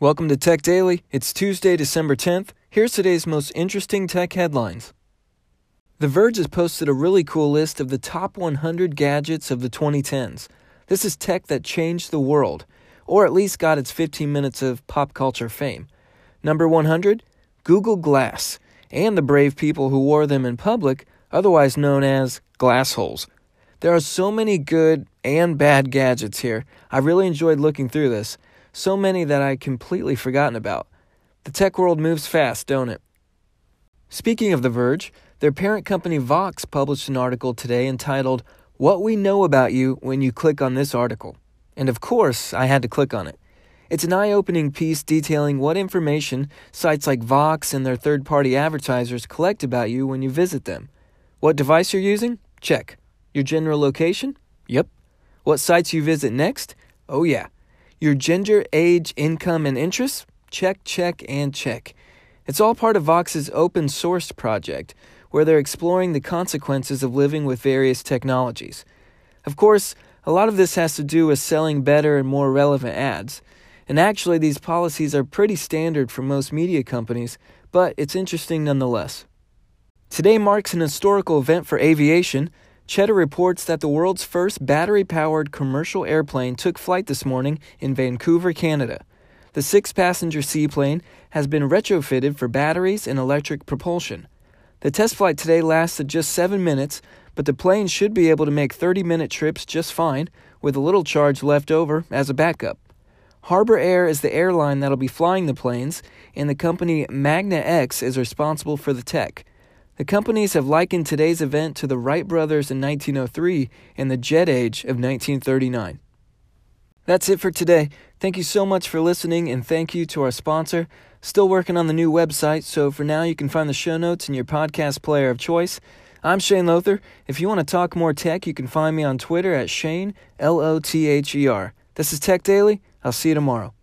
Welcome to Tech Daily. It's Tuesday, December 10th. Here's today's most interesting tech headlines. The Verge has posted a really cool list of the top 100 gadgets of the 2010s. This is tech that changed the world, or at least got its 15 minutes of pop culture fame. Number 100 Google Glass, and the brave people who wore them in public, otherwise known as glassholes. There are so many good and bad gadgets here. I really enjoyed looking through this so many that I completely forgotten about. The tech world moves fast, don't it? Speaking of The Verge, their parent company Vox published an article today entitled What We Know About You When You Click on This Article. And of course, I had to click on it. It's an eye opening piece detailing what information sites like Vox and their third party advertisers collect about you when you visit them. What device you're using? Check. Your general location? Yep. What sites you visit next? Oh, yeah. Your gender, age, income, and interests? Check, check, and check. It's all part of Vox's open source project, where they're exploring the consequences of living with various technologies. Of course, a lot of this has to do with selling better and more relevant ads. And actually, these policies are pretty standard for most media companies, but it's interesting nonetheless. Today marks an historical event for aviation Cheddar reports that the world's first battery powered commercial airplane took flight this morning in Vancouver, Canada. The six passenger seaplane has been retrofitted for batteries and electric propulsion. The test flight today lasted just seven minutes, but the plane should be able to make 30 minute trips just fine, with a little charge left over as a backup. Harbour Air is the airline that'll be flying the planes, and the company magniX is responsible for the tech. The companies have likened today's event to the Wright brothers in 1903 and the jet age of 1939. That's it for today. Thank you so much for listening, and thank you to our sponsor. Still working on the new website, so for now you can find the show notes in your podcast player of choice. I'm Shane Lothar. If you want to talk more tech, you can find me on Twitter at Shane, L O T H E R. This is Tech Daily. I'll see you tomorrow.